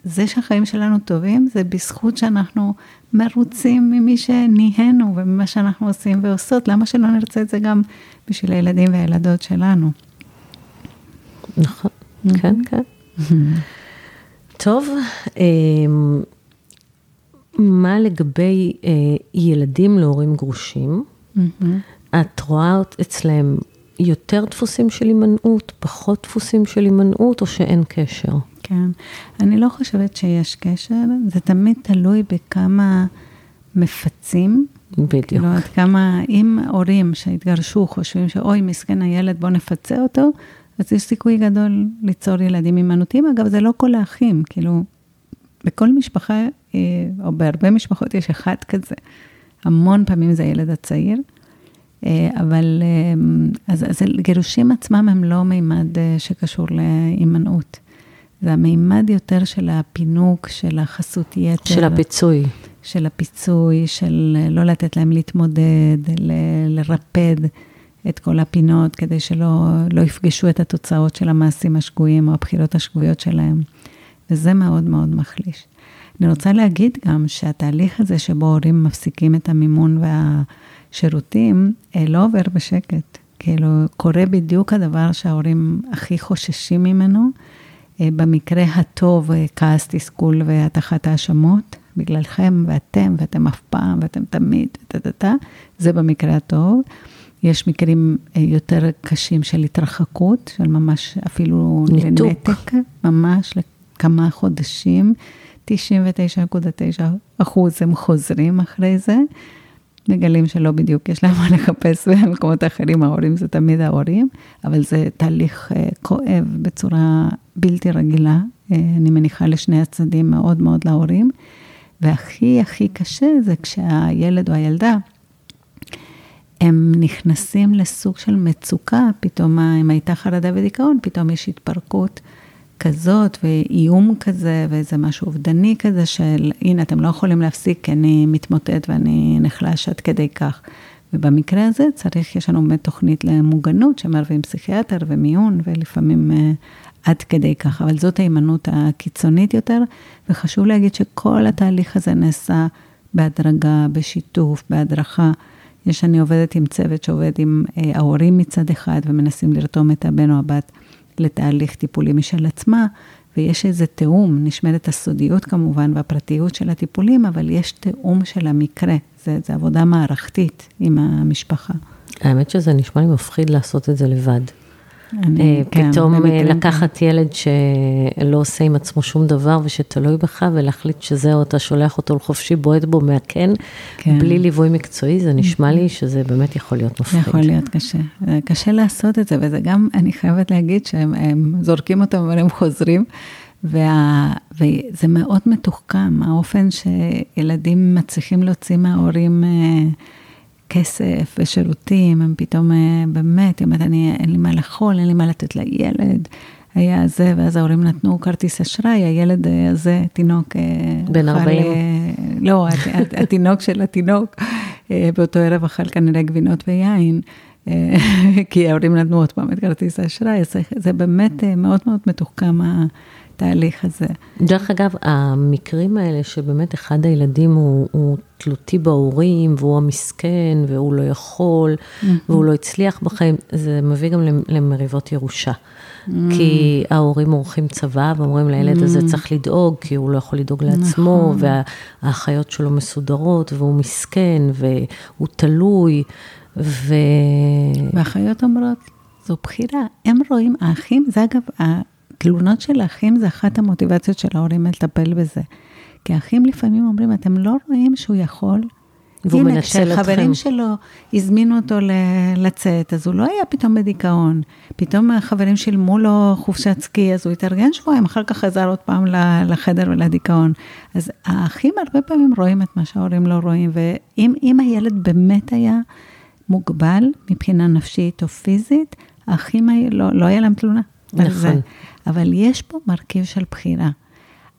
זה שהחיים שלנו טובים, זה בזכות שאנחנו מרוצים ממי שנהיינו וממה שאנחנו עושים ועושות. למה שלא נרצה את זה גם בשביל הילדים והילדות שלנו? נכון, כן, כן. טוב, אמ, מה לגבי אה, ילדים להורים גרושים? את רואה אצלהם יותר דפוסים של הימנעות, פחות דפוסים של הימנעות, או שאין קשר? כן. אני לא חושבת שיש קשר, זה תמיד תלוי בכמה מפצים. בדיוק. כאילו, עד כמה, אם הורים שהתגרשו חושבים שאוי, מסכן הילד, בוא נפצה אותו, אז יש סיכוי גדול ליצור ילדים הימנעותיים. אגב, זה לא כל האחים, כאילו, בכל משפחה, אה, או בהרבה משפחות יש אחד כזה. המון פעמים זה הילד הצעיר. אה, אבל אה, אז, אז גירושים עצמם הם לא מימד אה, שקשור להימנעות. זה המימד יותר של הפינוק, של החסות יתר. של הפיצוי. של הפיצוי, של לא לתת להם להתמודד, ל- לרפד את כל הפינות, כדי שלא לא יפגשו את התוצאות של המעשים השגויים או הבחירות השגויות שלהם. וזה מאוד מאוד מחליש. אני רוצה להגיד גם שהתהליך הזה שבו הורים מפסיקים את המימון והשירותים, אה, לא עובר בשקט. כאילו, קורה בדיוק הדבר שההורים הכי חוששים ממנו. אה, במקרה הטוב, אה, כעס, תסכול והטחת האשמות, בגללכם ואתם, ואתם אף פעם, ואתם תמיד, טה-טה-טה, זה במקרה הטוב. יש מקרים יותר קשים של התרחקות, של ממש אפילו ניתוק. לנתק, ממש לכמה חודשים. 99.9 אחוז הם חוזרים אחרי זה, מגלים שלא בדיוק יש להם מה לחפש במקומות אחרים, ההורים זה תמיד ההורים, אבל זה תהליך אה, כואב בצורה בלתי רגילה, אה, אני מניחה לשני הצדדים מאוד מאוד להורים, והכי הכי קשה זה כשהילד או הילדה, הם נכנסים לסוג של מצוקה, פתאום אם הייתה חרדה ודיכאון, פתאום יש התפרקות כזאת ואיום כזה ואיזה משהו אובדני כזה של הנה אתם לא יכולים להפסיק כי אני מתמוטט ואני נחלש עד כדי כך. ובמקרה הזה צריך, יש לנו באמת תוכנית למוגנות שמערבים פסיכיאטר ומיון ולפעמים uh, עד כדי כך, אבל זאת ההימנעות הקיצונית יותר, וחשוב להגיד שכל התהליך הזה נעשה בהדרגה, בשיתוף, בהדרכה. יש, אני עובדת עם צוות שעובד עם אה, ההורים מצד אחד, ומנסים לרתום את הבן או הבת לתהליך טיפולי משל עצמה, ויש איזה תיאום, נשמרת הסודיות כמובן והפרטיות של הטיפולים, אבל יש תיאום של המקרה, זה, זה עבודה מערכתית עם המשפחה. האמת שזה נשמע לי מפחיד לעשות את זה לבד. אני, אה, כן, פתאום אה, במקרים לקחת ילד שלא עושה עם עצמו שום דבר ושתלוי בך, ולהחליט שזהו, אתה שולח אותו לחופשי, בועט בו מהקן, כן. בלי ליווי מקצועי, זה נשמע לי שזה באמת יכול להיות מפחיד. יכול להיות קשה. קשה לעשות את זה, וזה גם, אני חייבת להגיד שהם הם זורקים אותם, אבל הם חוזרים. וה, וזה מאוד מתוחכם, האופן שילדים מצליחים להוציא מההורים אה, כסף ושירותים, הם פתאום אה, באמת, היא אומרת, אני, אין לי מה לאכול, אין לי מה לתת לילד. היה זה, ואז ההורים נתנו כרטיס אשראי, הילד אה, הזה, תינוק... אה, בן אכל, 40. אה, לא, הת- הת- התינוק של התינוק, באותו ערב אכל כנראה גבינות ויין, כי ההורים נתנו עוד פעם את כרטיס האשראי, זה- זה באמת מאוד מאוד מתוחכם התהליך הזה. דרך אגב, המקרים האלה שבאמת אחד הילדים הוא, הוא תלותי בהורים, והוא המסכן, והוא לא יכול, והוא לא הצליח בחיים, זה מביא גם למ- למריבות ירושה. כי ההורים עורכים צבא ואומרים לילד הזה צריך לדאוג, כי הוא לא יכול לדאוג לעצמו, והאחיות שלו מסודרות, והוא מסכן, והוא תלוי, ו... והאחיות אומרות, זו בחירה, הם רואים, האחים, זה אגב, התלונות של האחים זה אחת המוטיבציות של ההורים לטפל בזה. כי האחים לפעמים אומרים, אתם לא רואים שהוא יכול? והוא הנה, מנצל אתכם. כשחברים שלו הזמינו אותו ל- לצאת, אז הוא לא היה פתאום בדיכאון. פתאום החברים שילמו לו חופשת סקי, אז הוא התארגן שבועיים, אחר כך חזר עוד פעם לחדר ולדיכאון. אז האחים הרבה פעמים רואים את מה שההורים לא רואים, ואם אם הילד באמת היה מוגבל מבחינה נפשית או פיזית, האחים לא, לא היה להם תלונה. נכון. אבל יש פה מרכיב של בחירה.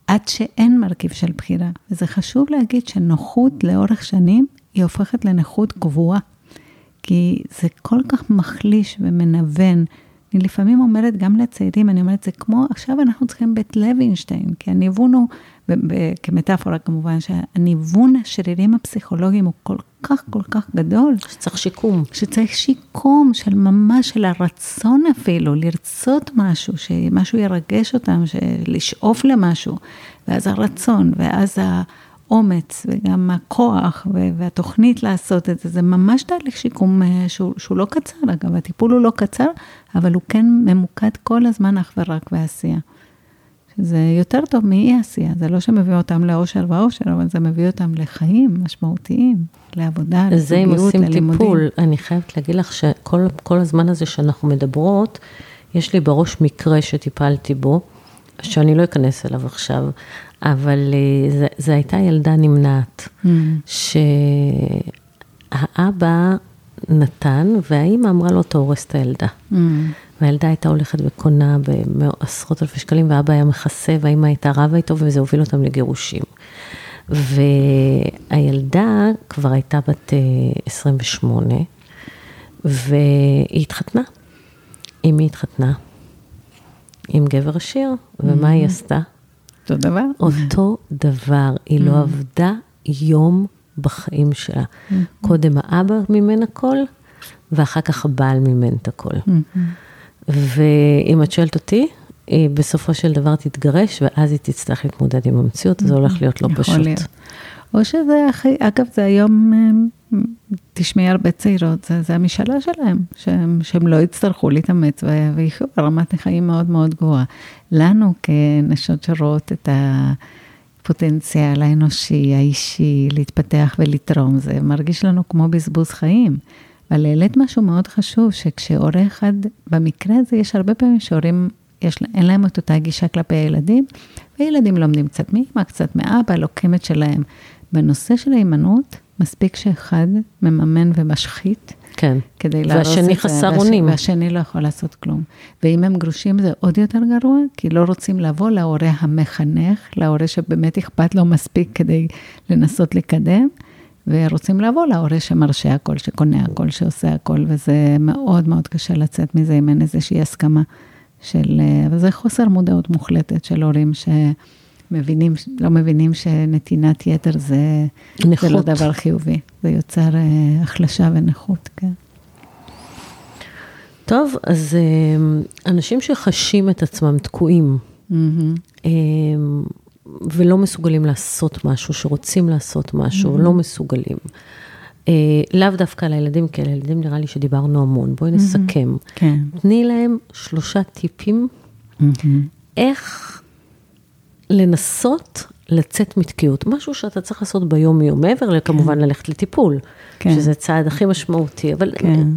עד שאין מרכיב של בחירה. וזה חשוב להגיד שנוחות לאורך שנים, היא הופכת לנכות קבועה. כי זה כל כך מחליש ומנוון. אני לפעמים אומרת, גם לצעירים, אני אומרת, זה כמו, עכשיו אנחנו צריכים בית לוינשטיין, כי הניוון הוא, כמטאפורה כמובן, שהניוון השרירים הפסיכולוגיים הוא כל כך כל כך גדול, שצריך שיקום. שצריך שיקום של ממש, של הרצון אפילו, לרצות משהו, שמשהו ירגש אותם, לשאוף למשהו, ואז הרצון, ואז האומץ, וגם הכוח, והתוכנית לעשות את זה, זה ממש תהליך שיקום אה, שהוא, שהוא לא קצר, אגב, הטיפול הוא לא קצר, אבל הוא כן ממוקד כל הזמן אך ורק בעשייה. שזה יותר טוב מאי עשייה, זה לא שמביא אותם לאושר ואושר, אבל זה מביא אותם לחיים משמעותיים, לעבודה, זה אם לזוגיות, עושים ללימודים. טיפול, אני חייבת להגיד לך שכל כל הזמן הזה שאנחנו מדברות, יש לי בראש מקרה שטיפלתי בו, שאני לא אכנס אליו עכשיו, אבל אה, זה, זה הייתה ילדה נמנעת, Mm. שהאבא נתן, והאימא אמרה לו, אתה הורס את הילדה. Mm. והילדה הייתה הולכת וקונה בעשרות אלפי שקלים, ואבא היה מכסה, והאימא הייתה רבה איתו, וזה הוביל אותם לגירושים. והילדה כבר הייתה בת אה, 28, והיא התחתנה. עם מי התחתנה? עם גבר עשיר, ומה היא עשתה? אותו דבר. אותו דבר, היא לא עבדה יום בחיים שלה. קודם האבא מימן הכל, ואחר כך הבעל מימן את הכל. ואם את שואלת אותי, היא בסופו של דבר תתגרש, ואז היא תצטרך להתמודד עם המציאות, זה הולך להיות לא פשוט. להיות. או שזה, אחי, אגב, זה היום, אה, תשמעי הרבה צעירות, זה, זה המשאלה שלהם, שהם, שהם לא יצטרכו להתאמץ ויחיו ברמת חיים מאוד מאוד גבוהה. לנו כנשות שרואות את הפוטנציאל האנושי, האישי, להתפתח ולתרום, זה מרגיש לנו כמו בזבוז חיים. אבל העלית משהו מאוד חשוב, שכשהורה אחד, במקרה הזה יש הרבה פעמים שהורים, יש, אין להם את אותה גישה כלפי הילדים, וילדים לומדים קצת מאמא, קצת מאבא, לוקמת שלהם. בנושא של ההימנעות, מספיק שאחד מממן ומשחית, כן. כדי להרוס את זה. והשני חסר אונים. והשני לא יכול לעשות כלום. ואם הם גרושים זה עוד יותר גרוע, כי לא רוצים לבוא להורה המחנך, להורה שבאמת אכפת לו מספיק כדי לנסות לקדם, ורוצים לבוא להורה שמרשה הכל, שקונה הכל, שעושה הכל, וזה מאוד מאוד קשה לצאת מזה אם אין איזושהי הסכמה של... אבל זה חוסר מודעות מוחלטת של הורים ש... מבינים, לא מבינים שנתינת יתר זה, זה לא נכות. דבר חיובי. זה יוצר אה, החלשה ונכות, כן. טוב, אז אה, אנשים שחשים את עצמם תקועים, מהמם. ולא מסוגלים לעשות משהו, שרוצים לעשות משהו, לא מסוגלים. אה, לאו דווקא לילדים, כי על ילדים נראה לי שדיברנו המון. בואי נסכם. כן. תני להם שלושה טיפים מהמם. איך לנסות לצאת מתקיעות. משהו שאתה צריך לעשות ביום-יום, מעבר לכמובן ללכת לטיפול, כן. שזה הצעד הכי משמעותי, אבל כן.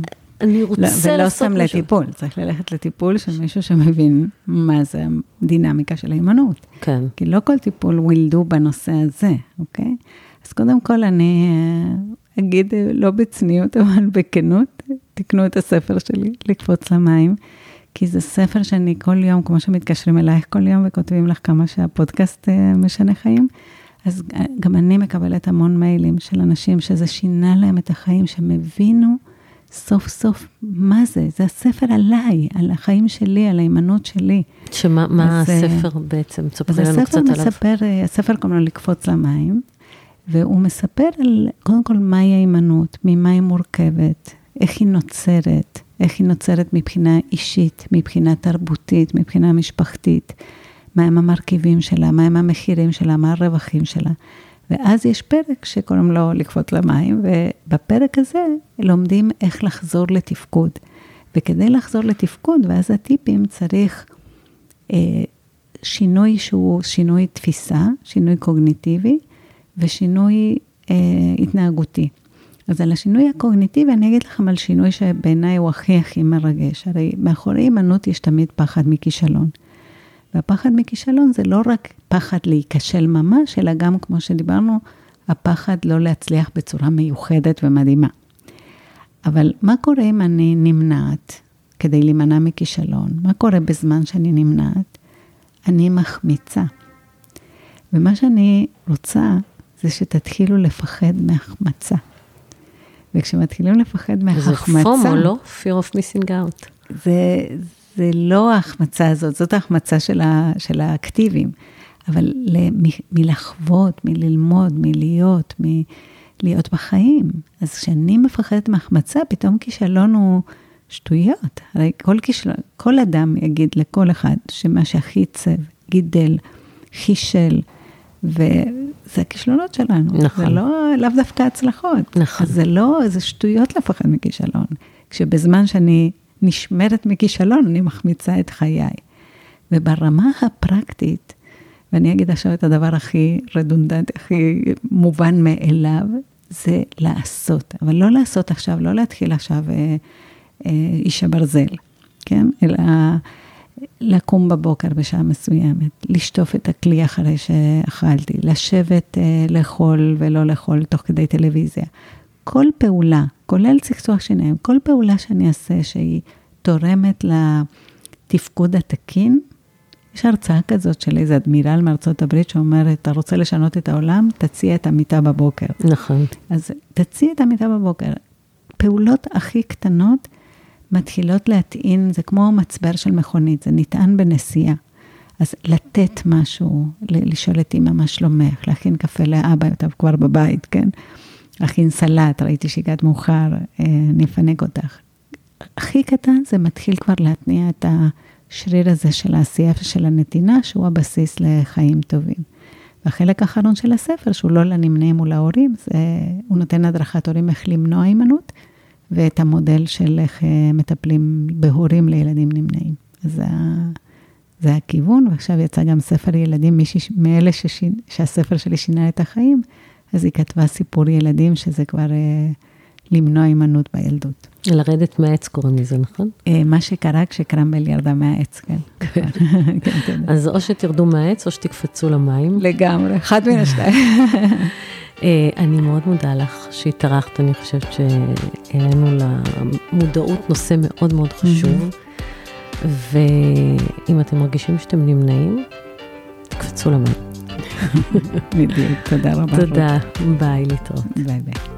אני לא, רוצה ולא לעשות סתם משהו. לטיפול, צריך ללכת לטיפול של מישהו שמבין מה זה הדינמיקה של ההימנעות. כן. כי לא כל טיפול will do בנושא הזה, אוקיי? אז קודם כל אני אה, אגיד, אה, לא בצניעות, אבל בכנות, תקנו את הספר שלי, לקפוץ למים, כי זה ספר שאני כל יום, כמו שמתקשרים אלייך כל יום וכותבים לך כמה שהפודקאסט אה, משנה חיים, אז גם אני מקבלת המון מיילים של אנשים שזה שינה להם את החיים, שהם הבינו סוף סוף מה זה, זה הספר עליי, על החיים שלי, על ההימנעות שלי. שמה מה אז, אה, הספר בעצם? תספרי לנו הספר קצת עליו. מספר, אה, הספר קוראים לו לקפוץ למים, והוא מספר על, קודם כל, מהי ההימנעות, ממה היא מורכבת, איך היא נוצרת, איך היא נוצרת מבחינה אישית, מבחינה תרבותית, מבחינה משפחתית, מהם המרכיבים שלה, מהם המחירים שלה, מה הרווחים שלה. ואז יש פרק שקוראים לו לקפוץ למים, ובפרק הזה לומדים איך לחזור לתפקוד. וכדי לחזור לתפקוד, ואז הטיפים צריך אה, שינוי שהוא שינוי תפיסה, שינוי קוגניטיבי ושינוי אה, התנהגותי. אז על השינוי הקוגניטיבי אני אגיד לכם על שינוי שבעיניי הוא הכי הכי מרגש. הרי מאחורי הימנעות יש תמיד פחד מכישלון. והפחד מכישלון זה לא רק פחד להיכשל ממש, אלא גם, כמו שדיברנו, הפחד לא להצליח בצורה מיוחדת ומדהימה. אבל מה קורה אם אני נמנעת כדי להימנע מכישלון? מה קורה בזמן שאני נמנעת? אני מחמיצה. ומה שאני רוצה זה שתתחילו לפחד מהחמצה. וכשמתחילים לפחד זה מהחמצה... פומו, לא? fear of missing out. זה, זה לא ההחמצה הזאת, זאת ההחמצה של, ה, של האקטיביים. אבל מלחוות, מללמוד, מלהיות, מלהיות בחיים. אז כשאני מפחדת מהחמצה, פתאום כישלון הוא שטויות. הרי כל כישלון, כל אדם יגיד לכל אחד שמה שהכי עיצב, גידל, חישל, וזה הכישלונות שלנו. נכון. זה לא, לאו דווקא הצלחות. נכון. אז זה לא, זה שטויות לפחד מכישלון. כשבזמן שאני נשמרת מכישלון, אני מחמיצה את חיי. וברמה הפרקטית, ואני אגיד עכשיו את הדבר הכי רדונדנטי, הכי מובן מאליו, זה לעשות. אבל לא לעשות עכשיו, לא להתחיל עכשיו אה, אה, איש הברזל, כן? אלא לקום בבוקר בשעה מסוימת, לשטוף את הכלי אחרי שאכלתי, לשבת אה, לאכול ולא לאכול תוך כדי טלוויזיה. כל פעולה, כולל צחצוח שיניים, כל פעולה שאני אעשה שהיא תורמת לתפקוד התקין, יש הרצאה כזאת של איזה אדמירל מארצות הברית שאומרת, אתה רוצה לשנות את העולם, תציע את המיטה בבוקר. נכון. אז תציע את המיטה בבוקר. פעולות הכי קטנות מתחילות להטעין, זה כמו מצבר של מכונית, זה נטען בנסיעה. אז לתת משהו, לשאול את אמא מה שלומך, להכין קפה לאבא, אתה כבר בבית, כן? להכין סלט, ראיתי שהגעת מאוחר, אה, אני אפנק אותך. הכי קטן זה מתחיל כבר להתניע את השריר הזה של העשייה ושל הנתינה, שהוא הבסיס לחיים טובים. והחלק האחרון של הספר, שהוא לא לנמנים מול ההורים, זה, הוא נותן הדרכת הורים איך למנוע הימנעות, ואת המודל של איך אה, מטפלים בהורים לילדים נמנעים. אז זה, הכיוון, ועכשיו יצא גם ספר ילדים, מישהי מאלה ששין, שהספר שלי שינה את החיים, אז היא כתבה סיפור ילדים, שזה כבר אה, למנוע הימנעות בילדות. לרדת מהעץ קוראים לזה, נכון? אה, מה שקרה כשקרמבל ירדה מהעץ, כן. כן, תודה. אז או שתרדו מהעץ או שתקפצו למים. לגמרי, אחד מן השתיים. אה, אני מאוד מודה לך שהתארחת, אני חושבת שהעלינו למודעות נושא מאוד מאוד חשוב, ואם אתם מרגישים שאתם נמנעים, תקפצו למים. בדיוק, תודה רבה. תודה, ביי, להתראות. ביי ביי.